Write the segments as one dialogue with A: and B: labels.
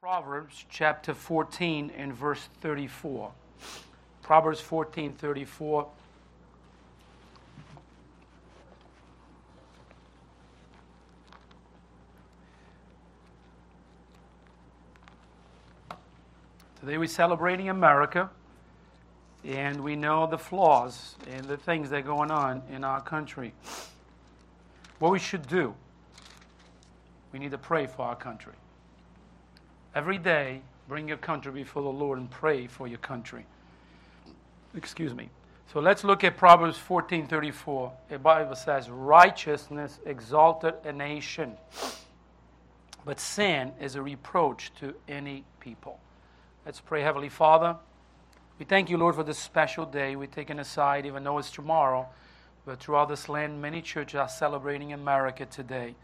A: Proverbs chapter 14 and verse 34. Proverbs 14 34. Today we're celebrating America, and we know the flaws and the things that are going on in our country. What we should do, we need to pray for our country. Every day, bring your country before the Lord and pray for your country. Excuse me. So let's look at Proverbs 14:34. The Bible says, "Righteousness exalted a nation, but sin is a reproach to any people." Let's pray, Heavenly Father. We thank you, Lord, for this special day we're taking aside, even though it's tomorrow. But throughout this land, many churches are celebrating America today.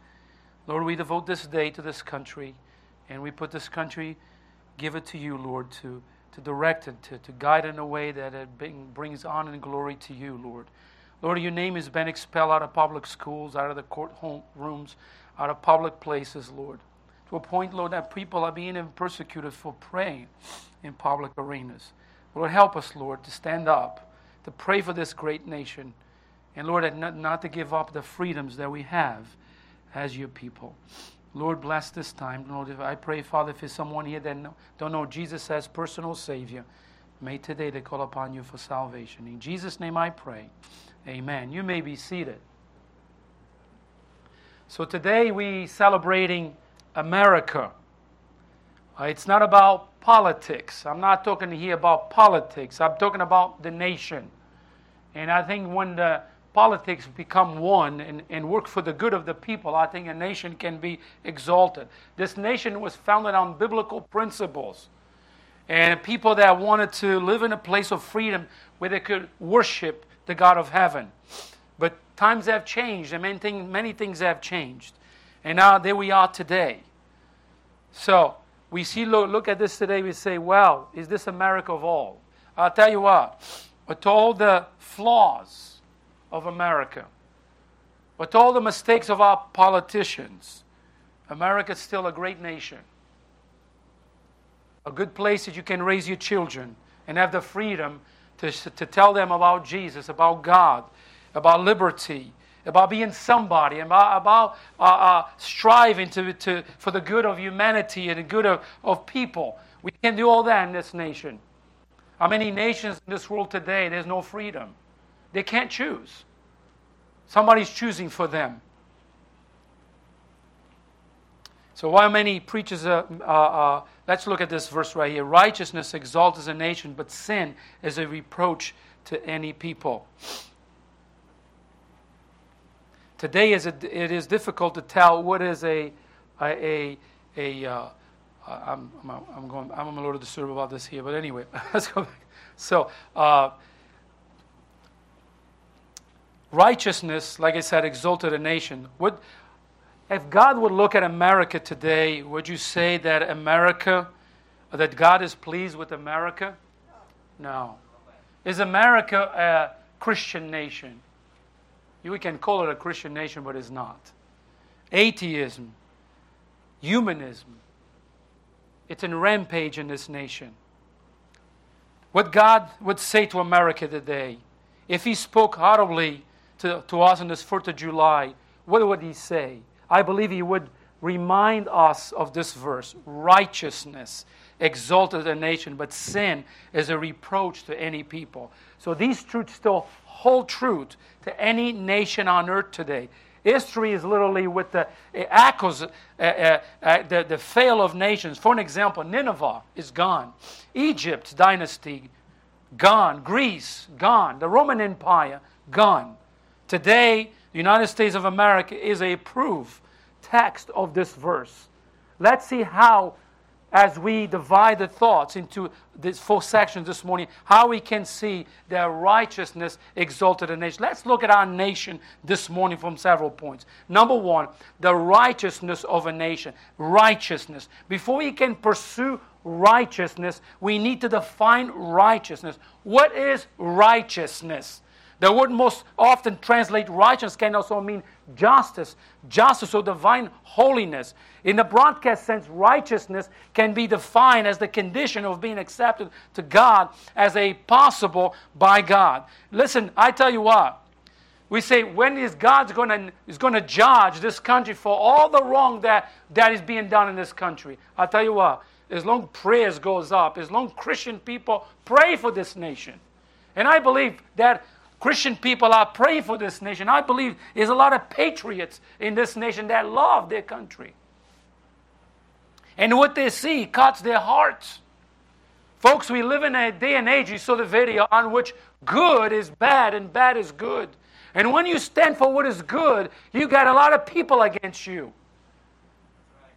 A: Lord, we devote this day to this country. And we put this country, give it to you, Lord, to, to direct it, to, to guide it in a way that it bring, brings honor and glory to you, Lord. Lord, your name has been expelled out of public schools, out of the court rooms, out of public places, Lord. To a point, Lord, that people are being persecuted for praying in public arenas. Lord, help us, Lord, to stand up, to pray for this great nation. And Lord, not, not to give up the freedoms that we have as your people. Lord, bless this time. Lord, I pray, Father, if there's someone here that don't know Jesus as personal Savior, may today they call upon you for salvation. In Jesus' name I pray. Amen. You may be seated. So today we celebrating America. Uh, it's not about politics. I'm not talking here about politics. I'm talking about the nation. And I think when the politics become one and, and work for the good of the people, I think a nation can be exalted. This nation was founded on biblical principles. And people that wanted to live in a place of freedom where they could worship the God of heaven. But times have changed, and many, thing, many things have changed. And now there we are today. So we see, look, look at this today, we say, well, is this America of all? I'll tell you what, with all the flaws, of America. With all the mistakes of our politicians, America is still a great nation. A good place that you can raise your children and have the freedom to, to tell them about Jesus, about God, about liberty, about being somebody, about, about uh, uh, striving to, to, for the good of humanity and the good of, of people. We can do all that in this nation. How many nations in this world today, there's no freedom? They can't choose. Somebody's choosing for them. So, while many preachers, uh, uh, uh, let's look at this verse right here. Righteousness exalts a nation, but sin is a reproach to any people. Today, is it, it is difficult to tell what is a, a, a, a uh, I'm, I'm, I'm, going, I'm a little disturbed about this here, but anyway, let's go back. So, uh, righteousness, like I said, exalted a nation. Would, if God would look at America today, would you say that America, that God is pleased with America? No. Is America a Christian nation? We can call it a Christian nation, but it's not. Atheism, humanism, it's in rampage in this nation. What God would say to America today, if He spoke audibly to, to us on this 4th of July, what would he say? I believe he would remind us of this verse righteousness exalted a nation, but sin is a reproach to any people. So these truths still hold truth to any nation on earth today. History is literally with the echoes, uh, uh, uh, the, the fail of nations. For an example, Nineveh is gone. Egypt's dynasty, gone. Greece, gone. The Roman Empire, gone. Today, the United States of America is a proof text of this verse. Let's see how, as we divide the thoughts into these four sections this morning, how we can see that righteousness exalted a nation. Let's look at our nation this morning from several points. Number one, the righteousness of a nation. Righteousness. Before we can pursue righteousness, we need to define righteousness. What is righteousness? The word most often translate righteous can also mean justice, justice or divine holiness. In the broadcast sense, righteousness can be defined as the condition of being accepted to God as a possible by God. Listen, I tell you what. We say, when is God going to judge this country for all the wrong that, that is being done in this country? i tell you what, as long prayers goes up, as long Christian people pray for this nation. And I believe that Christian people are praying for this nation. I believe there's a lot of patriots in this nation that love their country. And what they see cuts their hearts. Folks, we live in a day and age, you saw the video, on which good is bad and bad is good. And when you stand for what is good, you got a lot of people against you.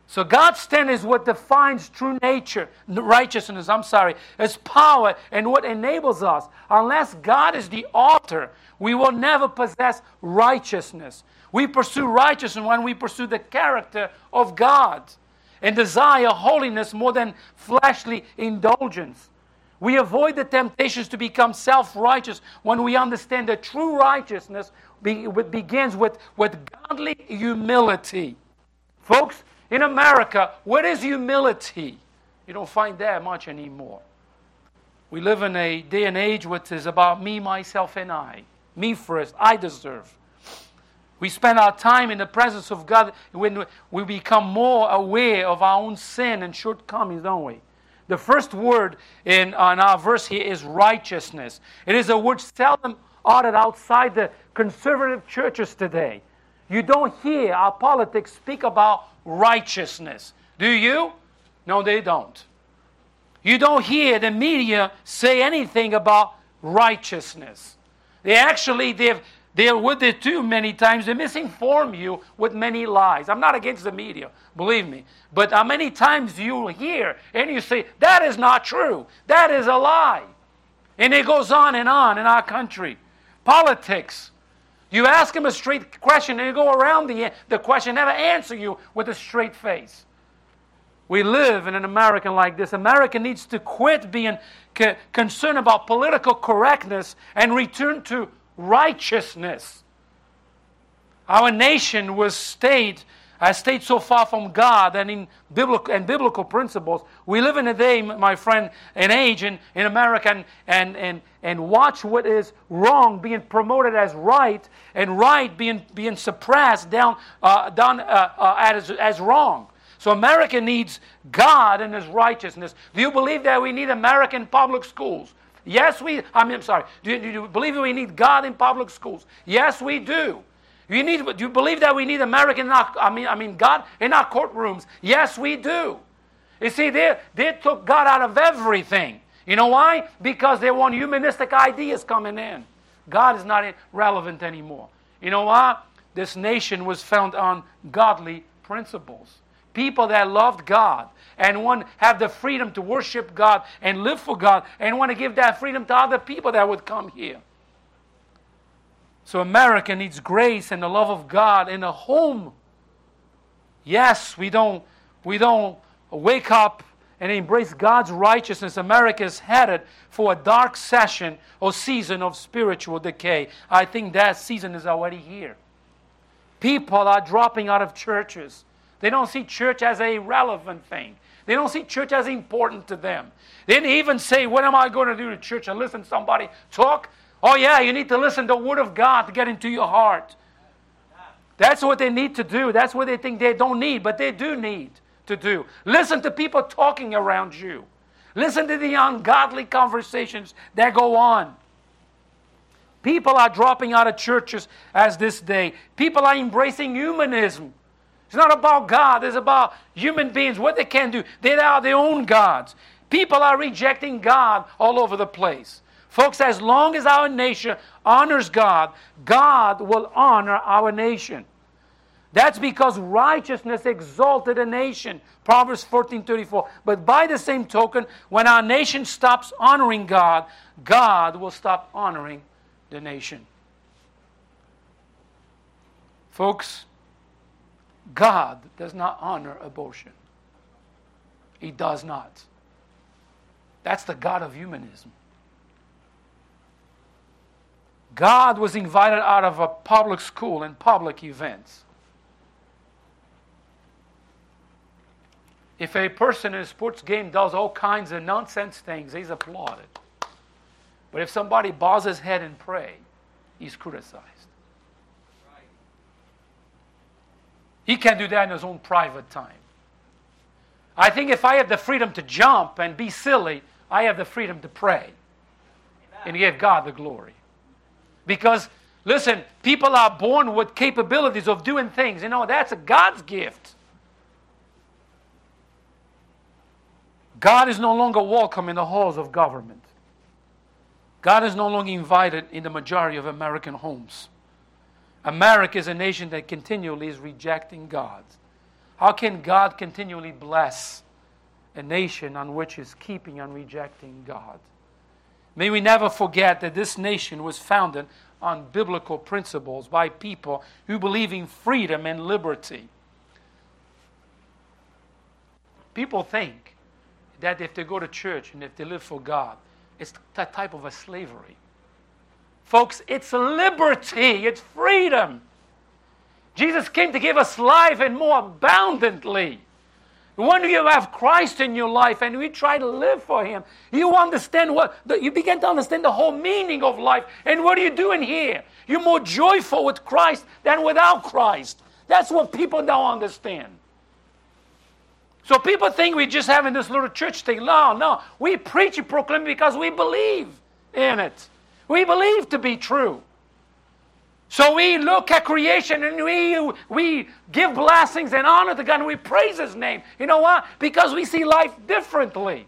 A: So God's stand is what defines true nature, righteousness, I'm sorry, is power and what enables us. Unless God is the author, we will never possess righteousness. We pursue righteousness when we pursue the character of God and desire holiness more than fleshly indulgence. We avoid the temptations to become self righteous when we understand that true righteousness be, begins with, with godly humility. Folks, in America, what is humility? You don't find that much anymore. We live in a day and age which is about me, myself, and I. Me first, I deserve. We spend our time in the presence of God when we become more aware of our own sin and shortcomings, don't we? The first word in, in our verse here is righteousness. It is a word seldom uttered outside the conservative churches today. You don't hear our politics speak about righteousness. Do you? No, they don't. You don't hear the media say anything about righteousness. They actually, they've, they're with it too many times. They misinform you with many lies. I'm not against the media, believe me. But how many times you hear and you say, that is not true. That is a lie. And it goes on and on in our country. Politics. You ask him a straight question and you go around the, the question, never answer you with a straight face. We live in an American like this. America needs to quit being c- concerned about political correctness and return to righteousness. Our nation was stayed has stayed so far from God and in biblical and biblical principles. We live in a day, my friend, an age in, in America and, and, and, and watch what is wrong being promoted as right and right being, being suppressed down, uh, down uh, uh, as, as wrong. So America needs God and His righteousness. Do you believe that we need American public schools? Yes, we. I mean, I'm sorry. Do you, do you believe we need God in public schools? Yes, we do. You need, do you believe that we need American, I mean, I mean, God in our courtrooms? Yes, we do. You see, they, they took God out of everything. You know why? Because they want humanistic ideas coming in. God is not relevant anymore. You know why? This nation was found on godly principles. People that loved God and want have the freedom to worship God and live for God and want to give that freedom to other people that would come here. So America needs grace and the love of God in a home. Yes, we don't we don't wake up and embrace God's righteousness. America is headed for a dark session or season of spiritual decay. I think that season is already here. People are dropping out of churches. They don't see church as a relevant thing. They don't see church as important to them. They didn't even say, What am I going to do to church and listen to somebody talk? Oh, yeah, you need to listen to the Word of God to get into your heart. That's what they need to do. That's what they think they don't need, but they do need to do. Listen to people talking around you. Listen to the ungodly conversations that go on. People are dropping out of churches as this day. People are embracing humanism. It's not about God, it's about human beings, what they can do. They are their own gods. People are rejecting God all over the place. Folks, as long as our nation honors God, God will honor our nation. That's because righteousness exalted a nation. Proverbs 14:34. But by the same token, when our nation stops honoring God, God will stop honoring the nation. Folks, God does not honor abortion. He does not. That's the God of humanism. God was invited out of a public school and public events. If a person in a sports game does all kinds of nonsense things, he's applauded. But if somebody bows his head and pray, he's criticized. He can do that in his own private time. I think if I have the freedom to jump and be silly, I have the freedom to pray and give God the glory. Because, listen, people are born with capabilities of doing things. You know, that's a God's gift. God is no longer welcome in the halls of government. God is no longer invited in the majority of American homes. America is a nation that continually is rejecting God. How can God continually bless a nation on which is keeping on rejecting God? May we never forget that this nation was founded on biblical principles by people who believe in freedom and liberty. People think that if they go to church and if they live for God, it's that type of a slavery. Folks, it's liberty, it's freedom. Jesus came to give us life and more abundantly. When you have Christ in your life and we try to live for Him, you understand what, you begin to understand the whole meaning of life. And what are you doing here? You're more joyful with Christ than without Christ. That's what people don't understand. So people think we're just having this little church thing. No, no. We preach and proclaim because we believe in it. We believe to be true. So we look at creation and we, we give blessings and honor to God and we praise His name. You know why? Because we see life differently.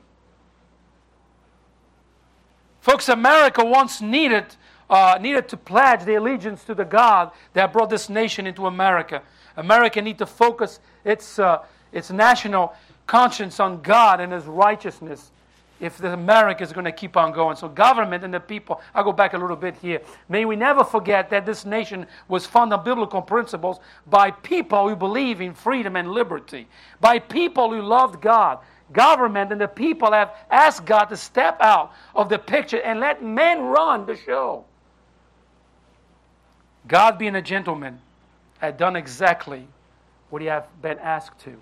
A: Folks, America once needed, uh, needed to pledge their allegiance to the God that brought this nation into America. America need to focus its, uh, its national conscience on God and His righteousness if the America is going to keep on going. So, government and the people, I'll go back a little bit here. May we never forget that this nation was founded on biblical principles by people who believe in freedom and liberty, by people who loved God. Government and the people have asked God to step out of the picture and let men run the show. God, being a gentleman, had done exactly what he had been asked to.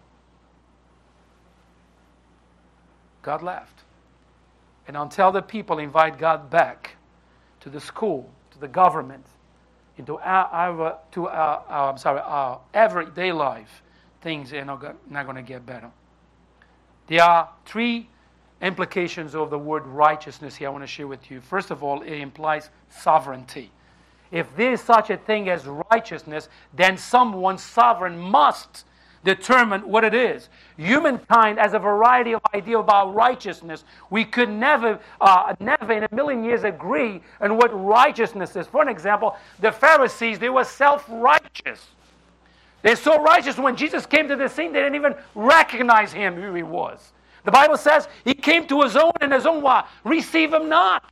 A: God left. And until the people invite God back to the school, to the government, into our, our to our, our, I'm sorry, our everyday life, things are not, not going to get better. There are three implications of the word righteousness here I want to share with you. First of all, it implies sovereignty. If there is such a thing as righteousness, then someone sovereign must determine what it is. Humankind has a variety of ideas about righteousness. We could never, uh, never in a million years agree on what righteousness is. For an example, the Pharisees, they were self-righteous. They're so righteous when Jesus came to the scene, they didn't even recognize him who he was. The Bible says he came to his own and his own what? Receive him not.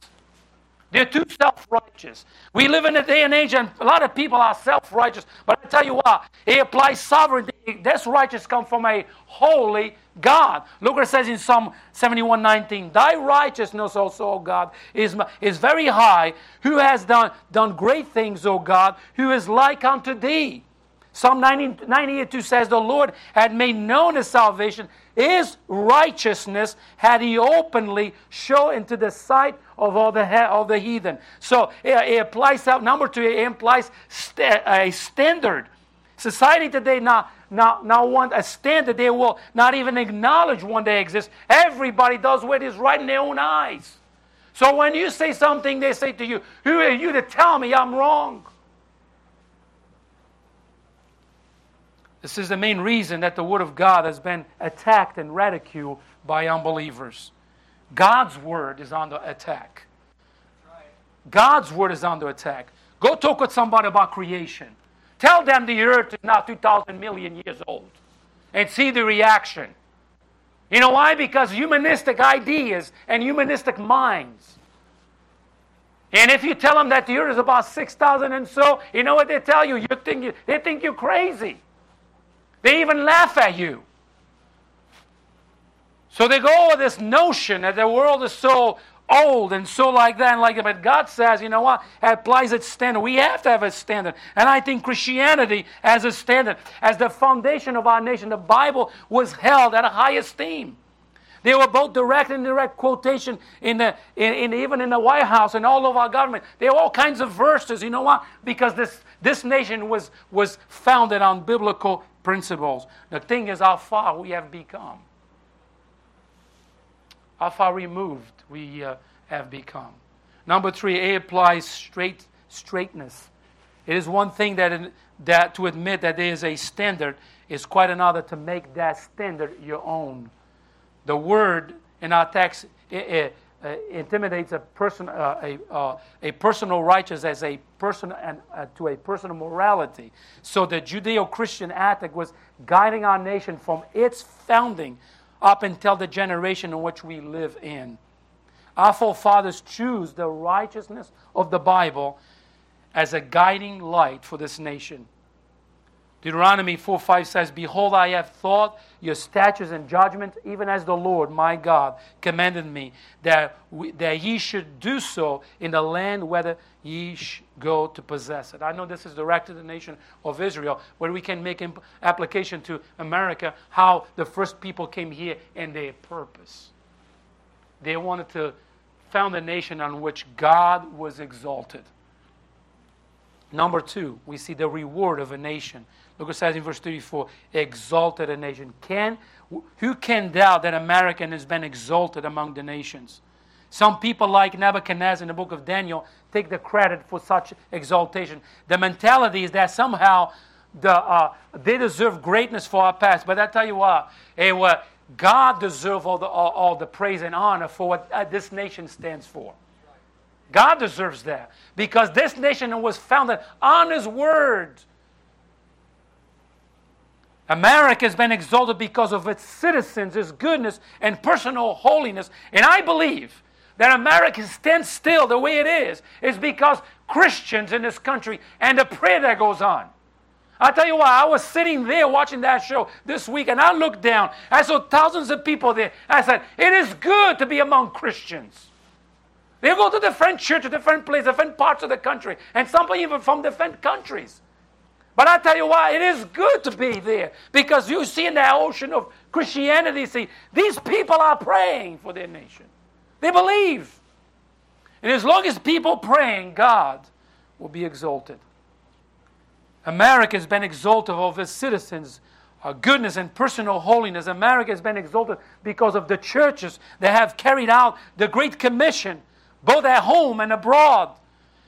A: They're too self righteous. We live in a day and age, and a lot of people are self righteous. But I tell you what, he applies sovereignty. This righteousness comes from a holy God. Look what it says in Psalm 71 19. Thy righteousness, also, O God, is, is very high. Who has done, done great things, O God? Who is like unto thee? Psalm 90, 98 2 says, The Lord had made known his salvation. His righteousness had he openly shown into the sight of all the, of the heathen. So it, it applies, out, number two, it implies st- a standard. Society today now, now, now want a standard they will not even acknowledge one day exists. Everybody does what is right in their own eyes. So when you say something, they say to you, Who are you to tell me I'm wrong? This is the main reason that the Word of God has been attacked and ridiculed by unbelievers. God's Word is under attack. God's Word is under attack. Go talk with somebody about creation. Tell them the earth is now 2,000 million years old and see the reaction. You know why? Because humanistic ideas and humanistic minds. And if you tell them that the earth is about 6,000 and so, you know what they tell you? you think you they think you're crazy. They even laugh at you. So they go with this notion that the world is so old and so like that and like that. But God says, you know what? Applies its standard. We have to have a standard. And I think Christianity as a standard, as the foundation of our nation, the Bible was held at a high esteem. They were both direct and indirect quotation in the in, in, even in the White House and all of our government. There were all kinds of verses. You know what? Because this this nation was was founded on biblical principles. The thing is how far we have become. How far removed we uh, have become. Number three, A applies straight straightness. It is one thing that, in, that to admit that there is a standard is quite another to make that standard your own. The word in our text it, it, uh, intimidates a person, uh, a, uh, a personal righteousness as a person and uh, to a personal morality. So the Judeo-Christian ethic was guiding our nation from its founding up until the generation in which we live in. Our forefathers choose the righteousness of the Bible as a guiding light for this nation. Deuteronomy 4 5 says, Behold, I have thought your statutes and judgments, even as the Lord my God commanded me, that, we, that ye should do so in the land whether ye go to possess it. I know this is directed to the nation of Israel, where we can make imp- application to America, how the first people came here and their purpose. They wanted to found a nation on which God was exalted. Number two, we see the reward of a nation. Look what it says in verse 34 exalted a nation. Can, who can doubt that American has been exalted among the nations? Some people, like Nebuchadnezzar in the book of Daniel, take the credit for such exaltation. The mentality is that somehow the, uh, they deserve greatness for our past. But I tell you what, hey, what God deserves all the, all, all the praise and honor for what uh, this nation stands for. God deserves that because this nation was founded on His word. America has been exalted because of its citizens, its goodness, and personal holiness. And I believe that America stands still the way it is is because Christians in this country and the prayer that goes on. I tell you what, I was sitting there watching that show this week and I looked down. I saw thousands of people there. I said, It is good to be among Christians. They go to different churches, different places, different parts of the country, and some even from different countries. But I tell you why, it is good to be there because you see in that ocean of Christianity, see, these people are praying for their nation. They believe. And as long as people praying, God will be exalted. America has been exalted over its citizens' uh, goodness and personal holiness. America has been exalted because of the churches that have carried out the Great Commission, both at home and abroad.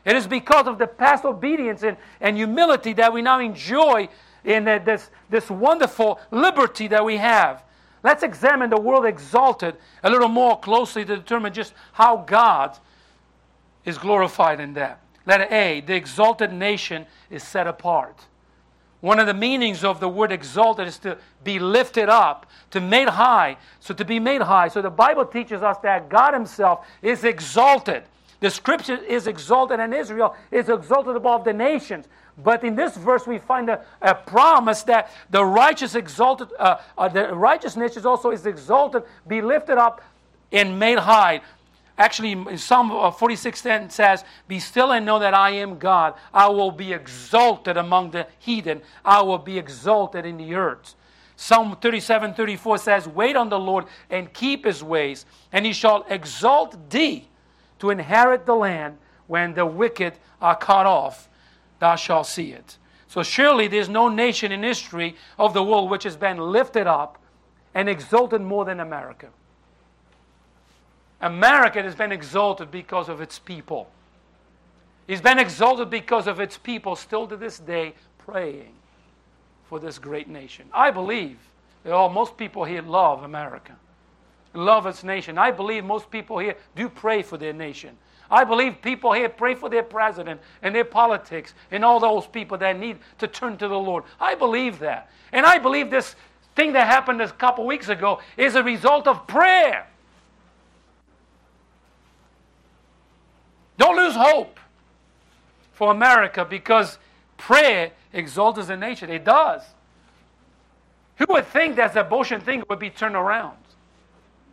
A: It is because of the past obedience and, and humility that we now enjoy in this, this wonderful liberty that we have. Let's examine the world exalted a little more closely to determine just how God is glorified in that. Letter A, the exalted nation is set apart. One of the meanings of the word exalted is to be lifted up, to made high. So to be made high. So the Bible teaches us that God Himself is exalted. The scripture is exalted, and Israel is exalted above the nations. But in this verse, we find a, a promise that the righteous exalted, uh, uh, the righteousness also is exalted, be lifted up, and made high. Actually, Psalm 46:10 says, "Be still and know that I am God. I will be exalted among the heathen. I will be exalted in the earth." Psalm 37:34 says, "Wait on the Lord and keep His ways, and He shall exalt thee to inherit the land when the wicked are cut off. Thou shalt see it." So surely there's no nation in history of the world which has been lifted up and exalted more than America. America has been exalted because of its people. It's been exalted because of its people still to this day praying for this great nation. I believe that all, most people here love America, love its nation. I believe most people here do pray for their nation. I believe people here pray for their president and their politics and all those people that need to turn to the Lord. I believe that. And I believe this thing that happened a couple weeks ago is a result of prayer. Don't lose hope for America because prayer exalts the nation. It does. Who would think that the abortion thing would be turned around?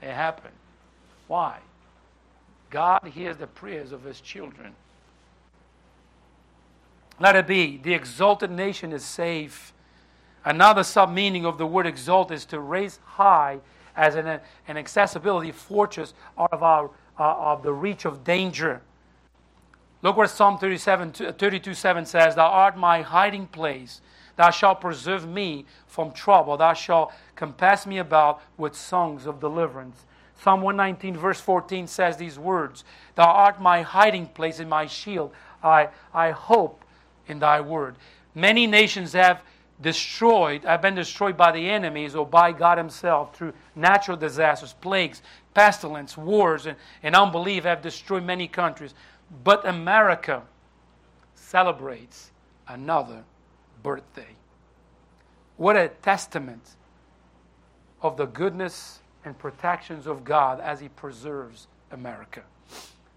A: It happened. Why? God hears the prayers of his children. Let it be. The exalted nation is safe. Another sub meaning of the word exalt is to raise high as an, an accessibility fortress out of, our, uh, of the reach of danger. Look what Psalm 37, 32 7 says Thou art my hiding place. Thou shalt preserve me from trouble. Thou shalt compass me about with songs of deliverance. Psalm 119, verse 14 says these words Thou art my hiding place and my shield. I, I hope in thy word. Many nations have destroyed, have been destroyed by the enemies or by God Himself through natural disasters, plagues, pestilence, wars, and, and unbelief have destroyed many countries. But America celebrates another birthday. What a testament of the goodness and protections of God as He preserves America.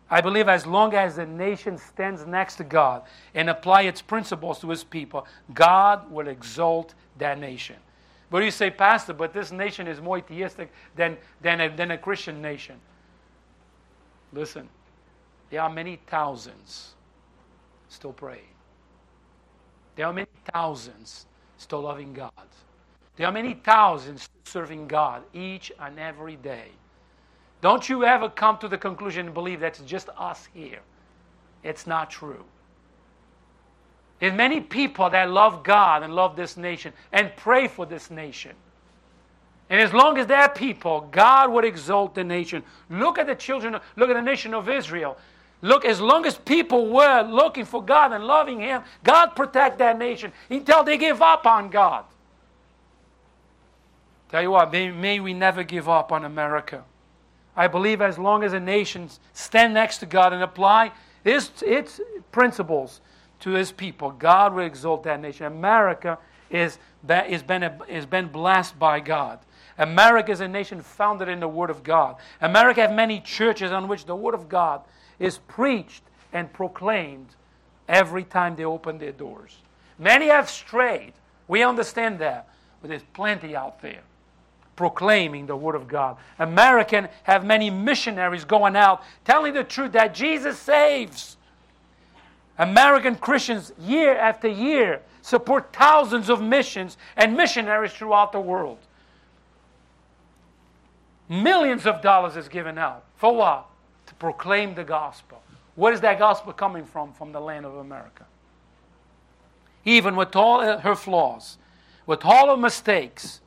A: I believe as long as the nation stands next to God and apply its principles to His people, God will exalt that nation. But you say, Pastor, but this nation is more theistic than, than, a, than a Christian nation. Listen, there are many thousands still praying. There are many thousands still loving God. There are many thousands serving God each and every day. Don't you ever come to the conclusion and believe that it's just us here. It's not true. There's many people that love God and love this nation and pray for this nation. And as long as there are people, God would exalt the nation. Look at the children, look at the nation of Israel. Look, as long as people were looking for God and loving Him, God protect that nation until they give up on God. Tell you what, may, may we never give up on America. I believe as long as a nation stand next to God and apply His, its principles to His people, God will exalt that nation. America is, is, been, is been blessed by God. America is a nation founded in the Word of God. America has many churches on which the Word of God is preached and proclaimed every time they open their doors. Many have strayed. We understand that. But there's plenty out there proclaiming the Word of God. American have many missionaries going out telling the truth that Jesus saves. American Christians, year after year, support thousands of missions and missionaries throughout the world. Millions of dollars is given out. For what? Proclaim the gospel. Where is that gospel coming from? From the land of America. Even with all her flaws, with all her mistakes,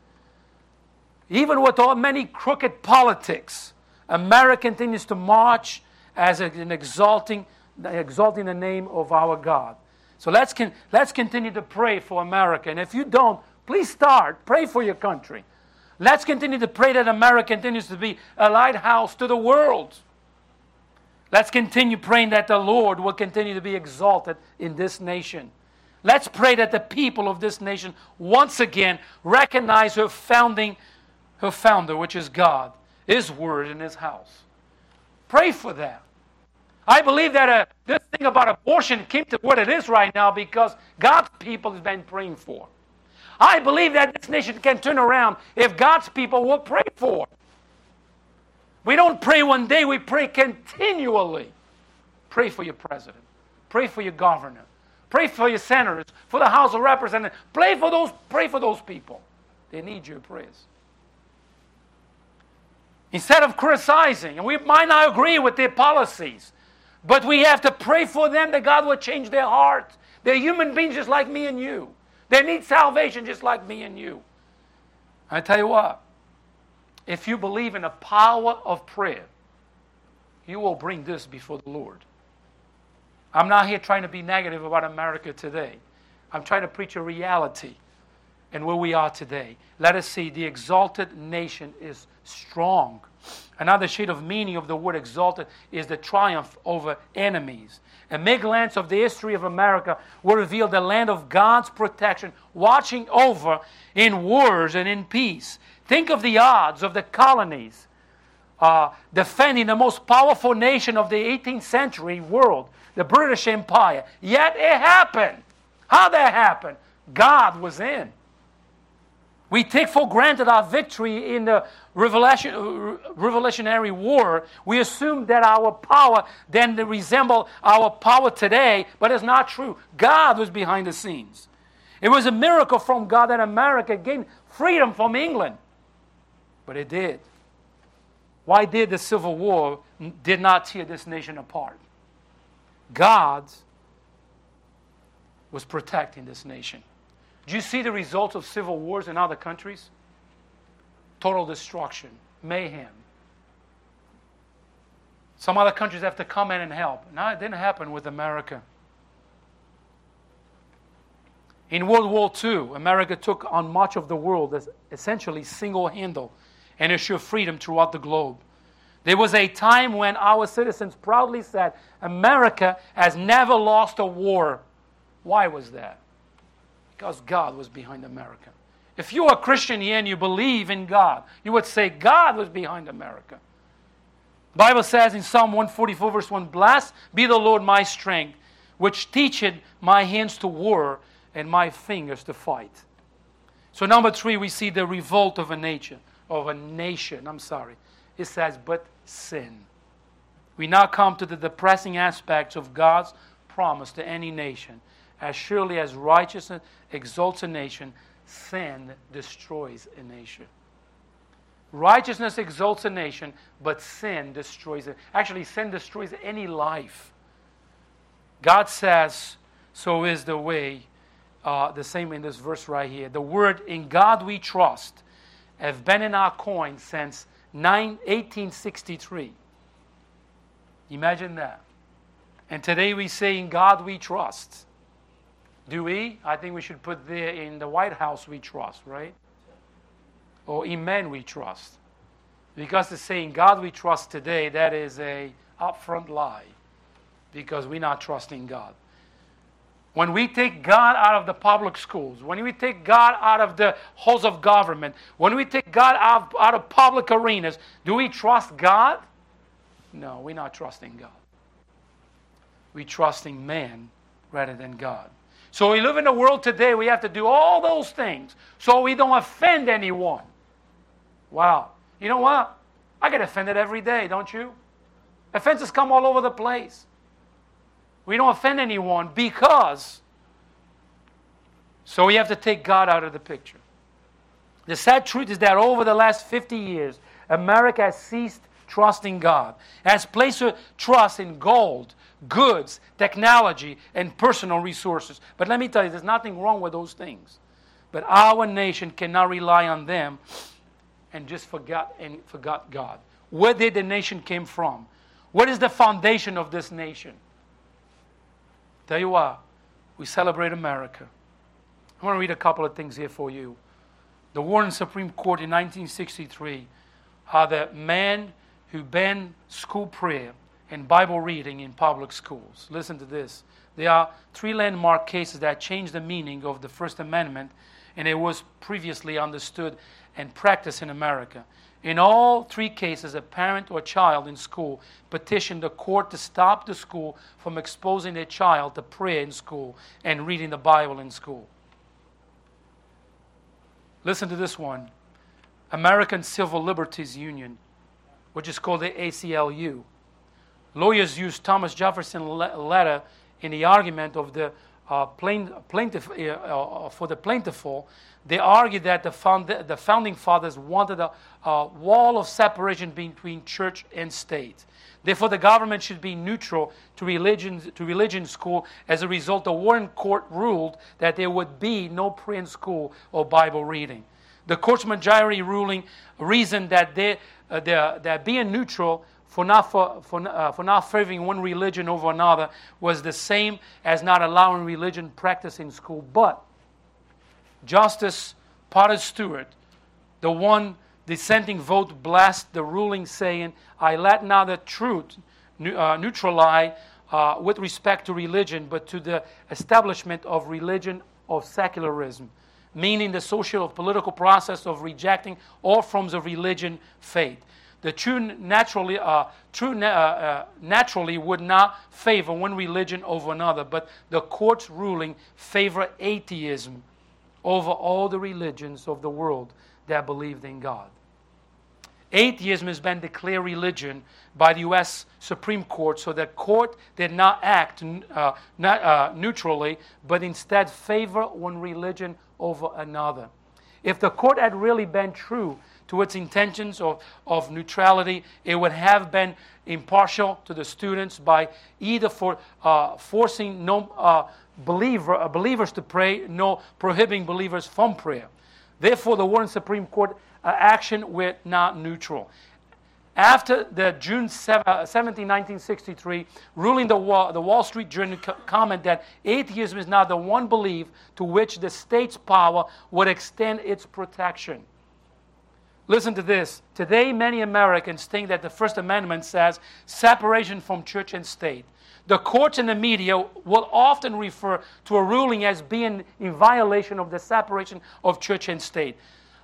A: even with all many crooked politics, America continues to march as an exalting, exalting the name of our God. So let's, con- let's continue to pray for America. And if you don't, please start. Pray for your country. Let's continue to pray that America continues to be a lighthouse to the world. Let's continue praying that the Lord will continue to be exalted in this nation. Let's pray that the people of this nation once again recognize her founding, her founder, which is God, His word in His house. Pray for that. I believe that uh, this thing about abortion came to what it is right now because God's people has been praying for. I believe that this nation can turn around if God's people will pray for. We don't pray one day, we pray continually. Pray for your president. Pray for your governor. Pray for your senators, for the House of Representatives. Pray for those, pray for those people. They need your prayers. Instead of criticizing, and we might not agree with their policies, but we have to pray for them that God will change their hearts. They're human beings just like me and you. They need salvation just like me and you. I tell you what, if you believe in the power of prayer, you will bring this before the Lord. I'm not here trying to be negative about America today. I'm trying to preach a reality and where we are today. Let us see the exalted nation is strong. Another shade of meaning of the word exalted is the triumph over enemies. A may glance of the history of America will reveal the land of God's protection, watching over in wars and in peace. Think of the odds of the colonies uh, defending the most powerful nation of the 18th century world, the British Empire. Yet it happened. How that happened? God was in. We take for granted our victory in the revelation, Revolutionary War. We assume that our power then resemble our power today, but it's not true. God was behind the scenes. It was a miracle from God that America gained freedom from England. But it did. Why did the Civil War did not tear this nation apart? God was protecting this nation. Do you see the results of civil wars in other countries? Total destruction, mayhem. Some other countries have to come in and help. No, it didn't happen with America. In World War II, America took on much of the world as essentially single handed and assured freedom throughout the globe. There was a time when our citizens proudly said, America has never lost a war. Why was that? Because God was behind America. If you're a Christian here and you believe in God, you would say God was behind America. The Bible says in Psalm 144, verse 1 Blessed be the Lord my strength, which teacheth my hands to war and my fingers to fight. So, number three, we see the revolt of a nation, of a nation. I'm sorry. It says, but sin. We now come to the depressing aspects of God's promise to any nation. As surely as righteousness exalts a nation, sin destroys a nation. Righteousness exalts a nation, but sin destroys it. Actually, sin destroys any life. God says, so is the way, uh, the same in this verse right here. The word in God we trust have been in our coin since 9, 1863. Imagine that. And today we say, In God we trust. Do we? I think we should put there in the White House we trust, right? Or in men we trust. Because to say in God we trust today, that is a upfront lie. Because we're not trusting God. When we take God out of the public schools, when we take God out of the halls of government, when we take God out, out of public arenas, do we trust God? No, we're not trusting God. We're trusting man rather than God. So we live in a world today, we have to do all those things so we don't offend anyone. Wow. You know what? I get offended every day, don't you? Offenses come all over the place. We don't offend anyone because. So we have to take God out of the picture. The sad truth is that over the last 50 years, America has ceased trusting God, has placed her trust in gold, goods, technology, and personal resources. But let me tell you, there's nothing wrong with those things. But our nation cannot rely on them and just forgot and forgot God. Where did the nation came from? What is the foundation of this nation? Tell you are. we celebrate America. I want to read a couple of things here for you. The Warren Supreme Court in 1963, how the man who banned school prayer and Bible reading in public schools. Listen to this. There are three landmark cases that changed the meaning of the First Amendment, and it was previously understood and practiced in America. In all three cases, a parent or child in school petitioned the court to stop the school from exposing their child to prayer in school and reading the Bible in school. Listen to this one American Civil Liberties Union, which is called the ACLU. Lawyers used Thomas Jefferson's letter in the argument of the uh, plaintiff, uh, uh, for the plaintifful they argued that the, found, the founding fathers wanted a, a wall of separation between church and state. Therefore, the government should be neutral to religion, to religion school. As a result, the Warren Court ruled that there would be no in school or Bible reading. The court's majority ruling reasoned that they, uh, that being neutral for not, for, for, uh, for not favoring one religion over another was the same as not allowing religion practice in school. But Justice Potter Stewart, the one dissenting vote, blessed the ruling, saying, I let not the truth uh, neutralize uh, with respect to religion, but to the establishment of religion of secularism, meaning the social or political process of rejecting all forms of religion, faith. The true naturally, uh, true na- uh, uh, naturally would not favor one religion over another, but the court's ruling favor atheism over all the religions of the world that believed in God. Atheism has been declared religion by the U.S. Supreme Court, so the court did not act uh, not, uh, neutrally, but instead favor one religion over another. If the court had really been true to its intentions of, of neutrality, it would have been impartial to the students by either for uh, forcing no uh, believer, uh, believers to pray, no prohibiting believers from prayer. Therefore, the Warren Supreme Court uh, action were not neutral. After the June 17, 1963 uh, ruling, the Wall, the Wall Street Journal co- comment that atheism is not the one belief to which the state's power would extend its protection. Listen to this. Today, many Americans think that the First Amendment says separation from church and state. The courts and the media will often refer to a ruling as being in violation of the separation of church and state.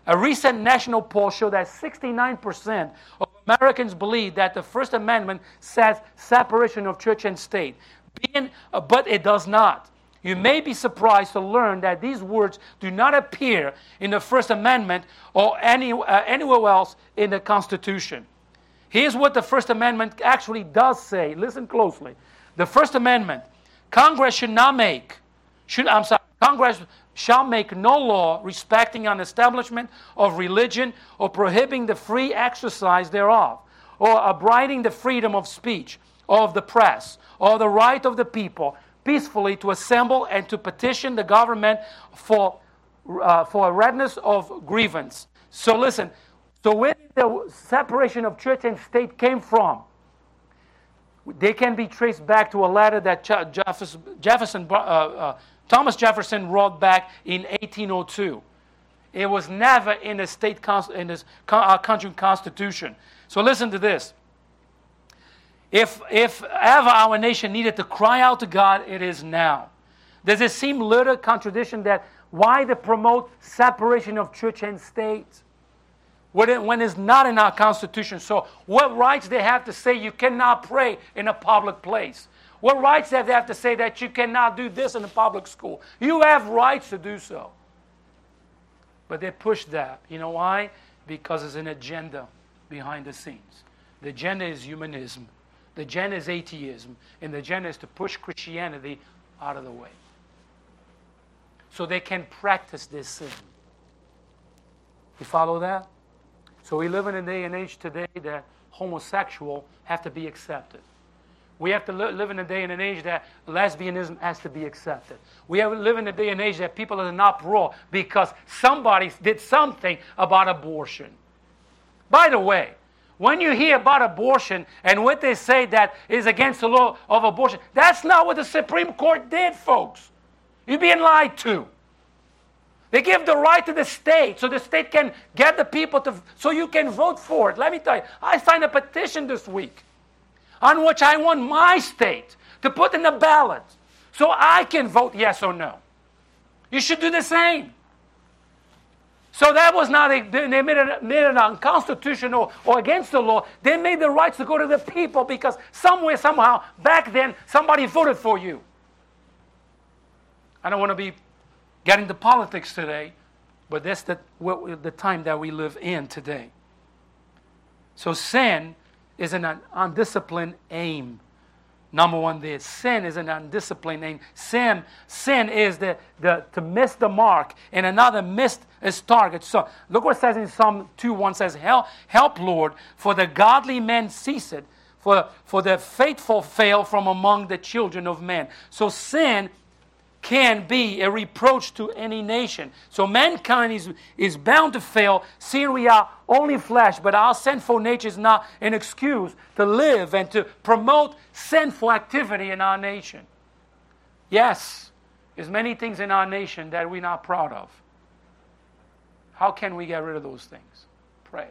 A: A recent national poll showed that 69% of Americans believe that the First Amendment says separation of church and state, being, uh, but it does not. You may be surprised to learn that these words do not appear in the First Amendment or any, uh, anywhere else in the Constitution. Here's what the First Amendment actually does say. Listen closely. The First Amendment Congress should not make, should, I'm sorry, Congress shall make no law respecting an establishment of religion or prohibiting the free exercise thereof, or abriding the freedom of speech, or of the press, or the right of the people peacefully to assemble and to petition the government for, uh, for a redress of grievance. So listen, so where the separation of church and state came from? They can be traced back to a letter that Jefferson, Jefferson uh, uh, Thomas Jefferson wrote back in 1802. It was never in the state in this uh, country constitution. So listen to this. If, if ever our nation needed to cry out to God, it is now. Does it seem little contradiction that why they promote separation of church and state? When it's not in our constitution. So, what rights they have to say you cannot pray in a public place? What rights have they have to say that you cannot do this in a public school? You have rights to do so. But they push that. You know why? Because there's an agenda behind the scenes. The agenda is humanism. The agenda is atheism, and the agenda is to push Christianity out of the way. So they can practice this sin. You follow that? So we live in a day and age today that homosexual have to be accepted. We have to live in a day and an age that lesbianism has to be accepted. We have to live in a day and age that people are in uproar because somebody did something about abortion. By the way, when you hear about abortion and what they say that is against the law of abortion, that's not what the Supreme Court did, folks. You're being lied to. They give the right to the state so the state can get the people to, so you can vote for it. Let me tell you, I signed a petition this week on which I want my state to put in the ballot so I can vote yes or no. You should do the same. So that was not, a, they made it, made it unconstitutional or against the law. They made the rights to go to the people because somewhere, somehow, back then, somebody voted for you. I don't want to be getting into politics today, but that's the, the time that we live in today. So sin is an undisciplined aim. Number one, there. Sin is an undisciplined aim. Sin, sin is the, the to miss the mark, and another missed his target. So look what it says in Psalm 2 1 says, Help, help Lord, for the godly men cease it, for, for the faithful fail from among the children of men. So sin can be a reproach to any nation. So mankind is, is bound to fail, seeing we are only flesh, but our sinful nature is not an excuse to live and to promote sinful activity in our nation. Yes, there's many things in our nation that we're not proud of. How can we get rid of those things? Pray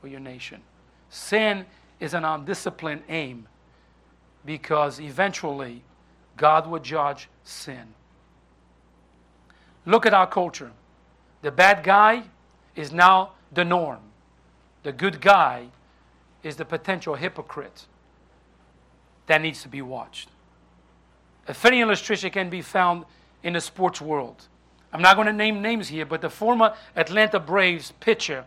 A: for your nation. Sin is an undisciplined aim because eventually God would judge sin. Look at our culture. The bad guy is now the norm. The good guy is the potential hypocrite that needs to be watched. A funny illustration can be found in the sports world. I'm not going to name names here, but the former Atlanta Braves pitcher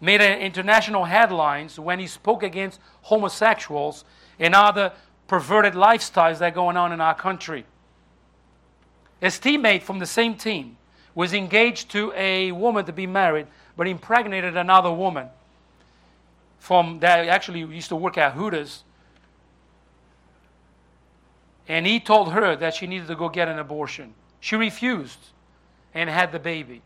A: made international headlines when he spoke against homosexuals and other perverted lifestyles that are going on in our country. His teammate from the same team was engaged to a woman to be married, but impregnated another woman from that actually used to work at Hooters. And he told her that she needed to go get an abortion. She refused and had the baby.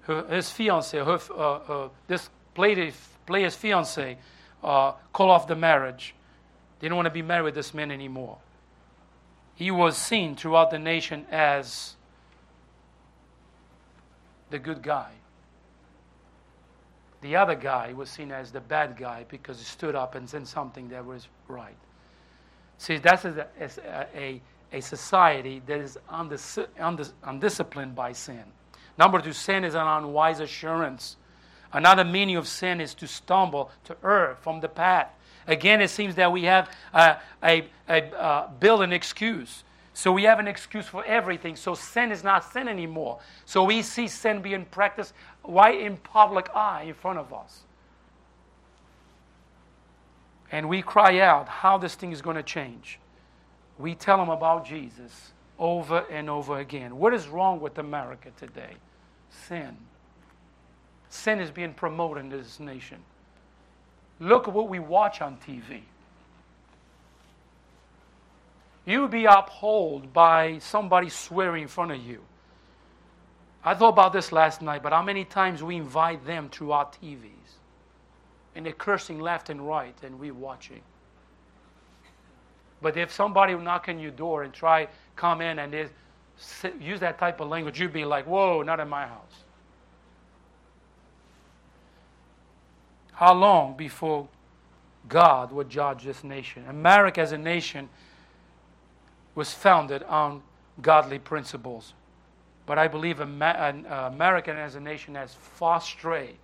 A: Her, his fiance, her, uh, uh, this player's fiance, uh, called off the marriage. They didn't want to be married with this man anymore. He was seen throughout the nation as the good guy. The other guy was seen as the bad guy because he stood up and said something that was right. See, that's a, a, a society that is undis undisciplined by sin. Number two, sin is an unwise assurance. Another meaning of sin is to stumble, to err from the path. Again, it seems that we have a, a, a uh, build an excuse. So we have an excuse for everything. So sin is not sin anymore. So we see sin being practiced right in public eye in front of us. And we cry out how this thing is going to change we tell them about Jesus over and over again. What is wrong with America today? Sin. Sin is being promoted in this nation. Look at what we watch on TV. You would be upheld by somebody swearing in front of you. I thought about this last night, but how many times we invite them through our TVs? And they're cursing left and right, and we're watching. But if somebody will knock on your door and try come in and they use that type of language, you'd be like, "Whoa, not in my house." How long before God would judge this nation? America as a nation was founded on godly principles. But I believe uh, America as a nation has far strayed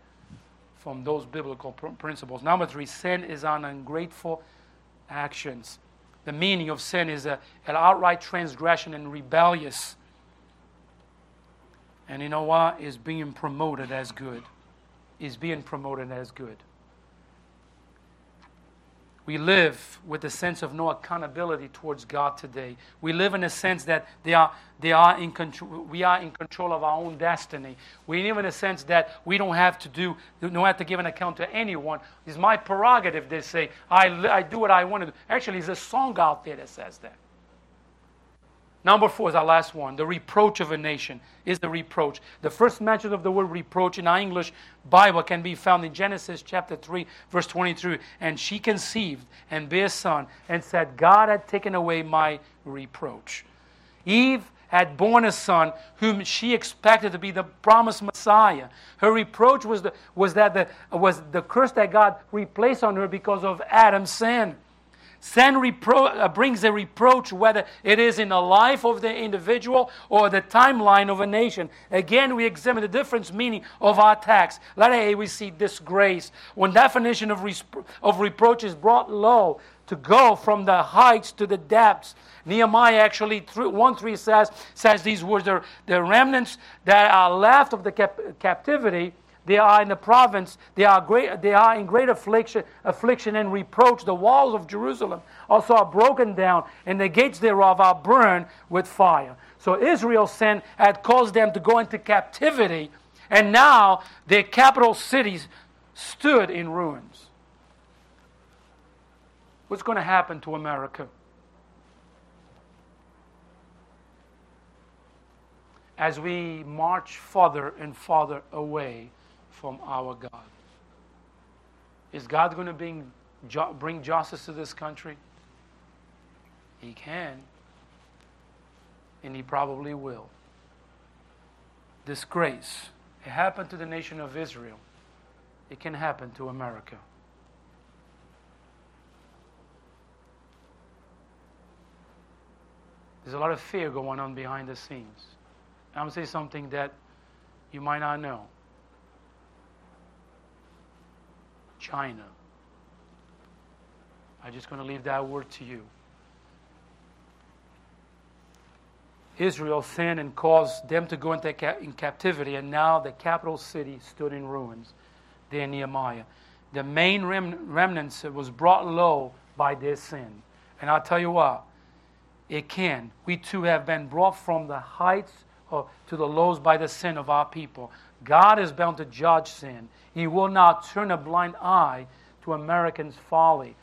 A: from those biblical principles. Number three, sin is on ungrateful actions. The meaning of sin is a, an outright transgression and rebellious. And you know what? Is being promoted as good. Is being promoted as good. We live with a sense of no accountability towards God today. We live in a sense that they are, they are in control, we are in control of our own destiny. We live in a sense that we don't have to do, don't have to give an account to anyone. It's my prerogative, they say. I, I do what I want to do. Actually, there's a song out there that says that. Number four is our last one. The reproach of a nation is the reproach. The first mention of the word reproach in our English Bible can be found in Genesis chapter 3, verse 23. And she conceived and bare a son and said, God had taken away my reproach. Eve had born a son whom she expected to be the promised Messiah. Her reproach was, the, was that the, was the curse that God replaced on her because of Adam's sin. Sin repro- uh, brings a reproach, whether it is in the life of the individual or the timeline of a nation. Again, we examine the different meaning of our text. Letter A, we see disgrace. When definition of, of reproach is brought low, to go from the heights to the depths. Nehemiah actually, 1 3 says, says these words the remnants that are left of the cap- captivity they are in the province. They are, great, they are in great affliction, affliction and reproach. The walls of Jerusalem also are broken down, and the gates thereof are burned with fire. So Israel's sin had caused them to go into captivity, and now their capital cities stood in ruins. What's going to happen to America? As we march farther and farther away from our God. Is God going to bring, bring justice to this country? He can, and He probably will. Disgrace. It happened to the nation of Israel. It can happen to America. There's a lot of fear going on behind the scenes. I'm going to say something that you might not know. China. I'm just going to leave that word to you. Israel sinned and caused them to go into ca- in captivity, and now the capital city stood in ruins. There, Nehemiah. The main rem- remnants was brought low by their sin. And I'll tell you what, it can. We too have been brought from the heights to the lows by the sin of our people. God is bound to judge sin. He will not turn a blind eye to Americans' folly.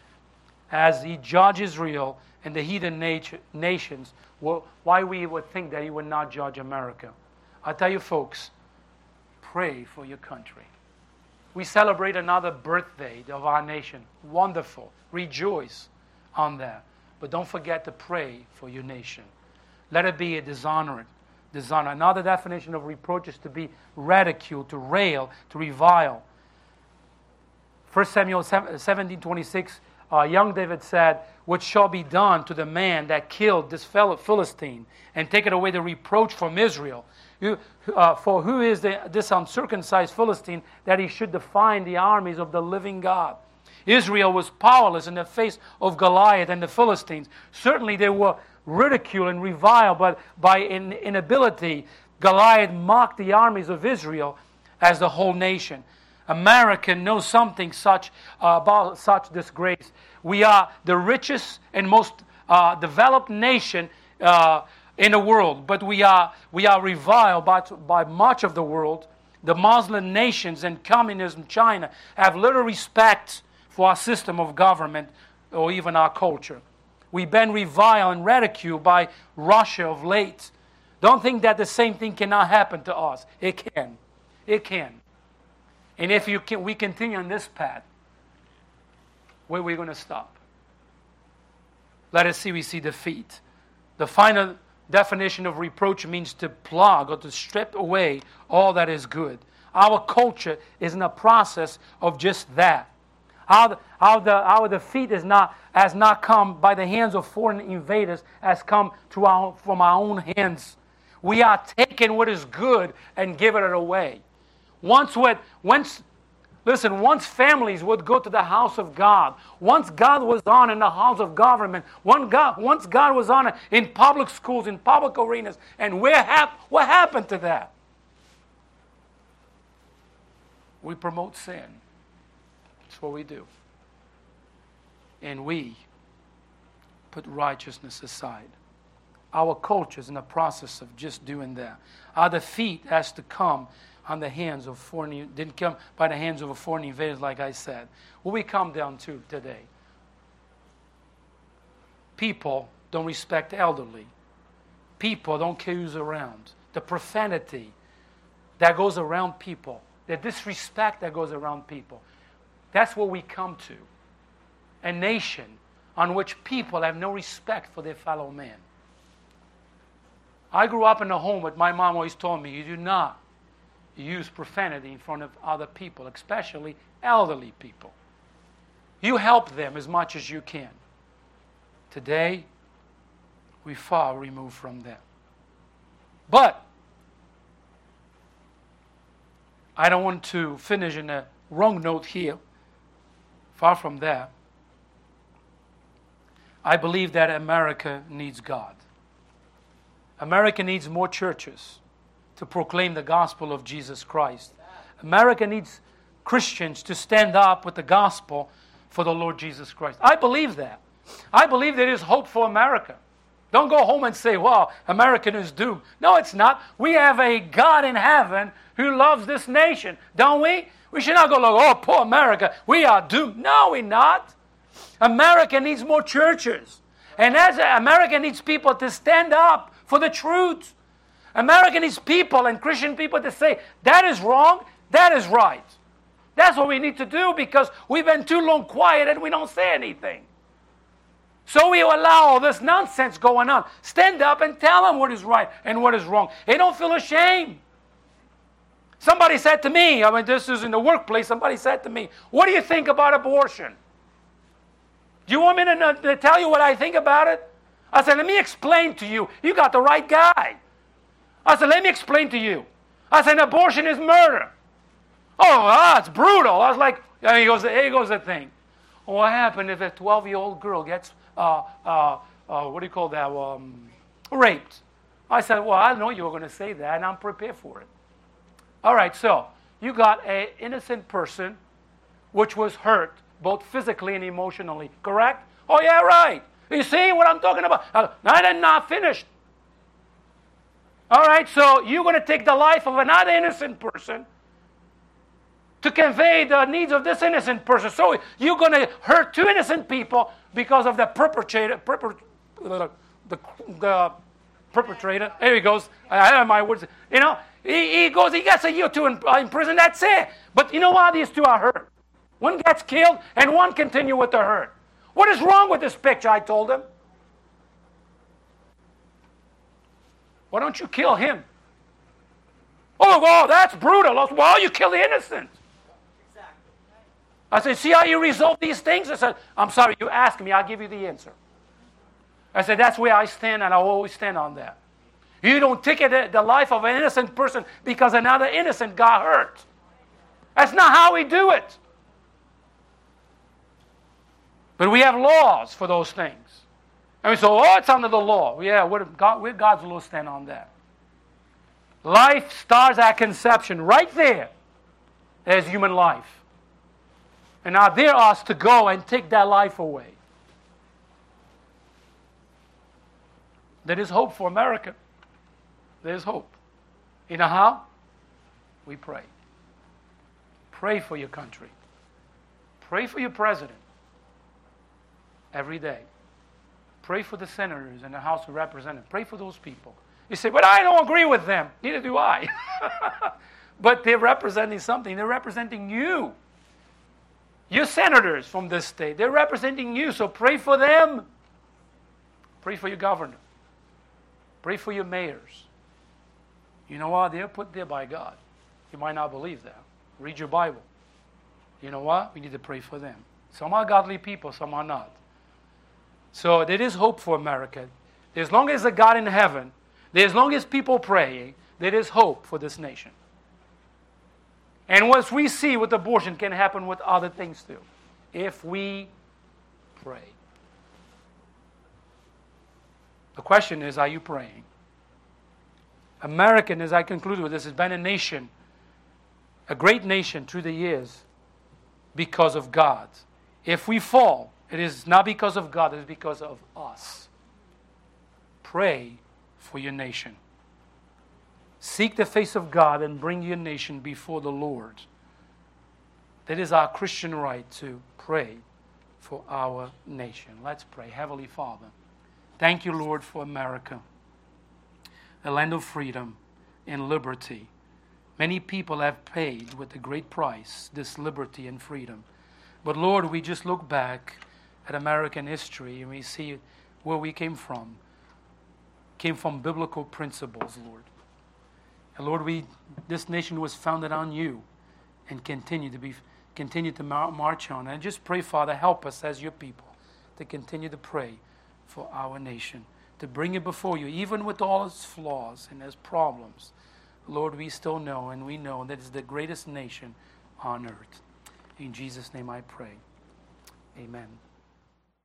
A: As he judged Israel and the heathen nat- nations, well, why we would think that he would not judge America. I tell you, folks, pray for your country. We celebrate another birthday of our nation. Wonderful. Rejoice on that. But don't forget to pray for your nation. Let it be a dishonored. Dishonor. Another definition of reproach is to be ridiculed, to rail, to revile. 1 Samuel 17 26, uh, young David said, What shall be done to the man that killed this fellow Philistine and taken away the reproach from Israel? You, uh, for who is the, this uncircumcised Philistine that he should define the armies of the living God? Israel was powerless in the face of Goliath and the Philistines. Certainly they were ridiculed and reviled, but by inability, Goliath mocked the armies of Israel as the whole nation. America knows something such uh, about such disgrace. We are the richest and most uh, developed nation uh, in the world, but we are we are reviled by, by much of the world. The Muslim nations and communism, China, have little respect for our system of government or even our culture. We've been reviled and ridiculed by Russia of late. Don't think that the same thing cannot happen to us. It can. It can. And if you can, we continue on this path, where are we going to stop? Let us see, we see defeat. The final definition of reproach means to plug or to strip away all that is good. Our culture is in a process of just that. How the, how the, our defeat is not, has not come by the hands of foreign invaders, has come to our, from our own hands. We are taking what is good and giving it away. Once, what, once, listen, once families would go to the house of God, once God was on in the house of government, once God, once God was on in public schools, in public arenas, and where hap- what happened to that? We promote sin. What we do. And we put righteousness aside. Our culture is in the process of just doing that. Our defeat has to come on the hands of foreign, didn't come by the hands of a foreign invaders, like I said. What we come down to today? People don't respect the elderly. People don't care who's around. The profanity that goes around people, the disrespect that goes around people. That's what we come to. A nation on which people have no respect for their fellow man. I grew up in a home, but my mom always told me you do not use profanity in front of other people, especially elderly people. You help them as much as you can. Today, we far removed from them. But I don't want to finish in a wrong note here. Far from that. I believe that America needs God. America needs more churches to proclaim the gospel of Jesus Christ. America needs Christians to stand up with the gospel for the Lord Jesus Christ. I believe that. I believe there is hope for America. Don't go home and say, well, America is doomed. No, it's not. We have a God in heaven who loves this nation, don't we? We should not go like, oh, poor America, we are doomed. No, we're not. America needs more churches. And as America needs people to stand up for the truth. America needs people and Christian people to say, that is wrong, that is right. That's what we need to do because we've been too long quiet and we don't say anything. So we allow all this nonsense going on. Stand up and tell them what is right and what is wrong. They don't feel ashamed. Somebody said to me, I mean, this is in the workplace, somebody said to me, What do you think about abortion? Do you want me to, to tell you what I think about it? I said, Let me explain to you. You got the right guy. I said, Let me explain to you. I said, Abortion is murder. Oh, ah, it's brutal. I was like, and he goes, Here goes the thing. What happened if a 12 year old girl gets, uh, uh, uh, what do you call that, um, raped? I said, Well, I know you were going to say that, and I'm prepared for it. All right, so you got an innocent person which was hurt both physically and emotionally, correct? Oh, yeah, right. You see what I'm talking about? Uh, I did not finished. All right, so you're going to take the life of another innocent person to convey the needs of this innocent person. So you're going to hurt two innocent people because of the perpetrator, perper, the, the, the perpetrator. There he goes. I have my words. You know, he, he goes, he gets a year or two in, uh, in prison. That's it. But you know what? These two are hurt. One gets killed and one continue with the hurt. What is wrong with this picture? I told him. Why don't you kill him? Oh, well, that's brutal. Well, you kill the innocent. I said, see how you resolve these things? I said, I'm sorry, you ask me, I'll give you the answer. I said, that's where I stand, and I'll always stand on that. You don't ticket the life of an innocent person because another innocent got hurt. That's not how we do it. But we have laws for those things. And we say, oh, it's under the law. Yeah, where, God, God's law stand on that? Life starts at conception. Right there, there's human life. And now they're us to go and take that life away. There is hope for America. There's hope. You know how? We pray. Pray for your country. Pray for your president every day. Pray for the senators and the House of Representatives. Pray for those people. You say, but I don't agree with them. Neither do I. but they're representing something. They're representing you. Your senators from this state, they're representing you. So pray for them. Pray for your governor. Pray for your mayors. You know what? They're put there by God. You might not believe that. Read your Bible. You know what? We need to pray for them. Some are godly people, some are not. So there is hope for America. As long as the God in heaven, as long as people praying, there is hope for this nation. And what we see with abortion can happen with other things too, if we pray. The question is, are you praying? American, as I conclude with this, has been a nation, a great nation through the years because of God. If we fall, it is not because of God, it is because of us. Pray for your nation. Seek the face of God and bring your nation before the Lord. That is our Christian right to pray for our nation. Let's pray. Heavenly Father, thank you, Lord, for America, a land of freedom and liberty. Many people have paid with a great price this liberty and freedom. But Lord, we just look back at American history and we see where we came from. Came from biblical principles, Lord. And Lord, we this nation was founded on you and continue to be continue to march on. And just pray, Father, help us as your people to continue to pray for our nation, to bring it before you, even with all its flaws and its problems. Lord, we still know and we know that it's the greatest nation on earth. In Jesus' name I pray. Amen.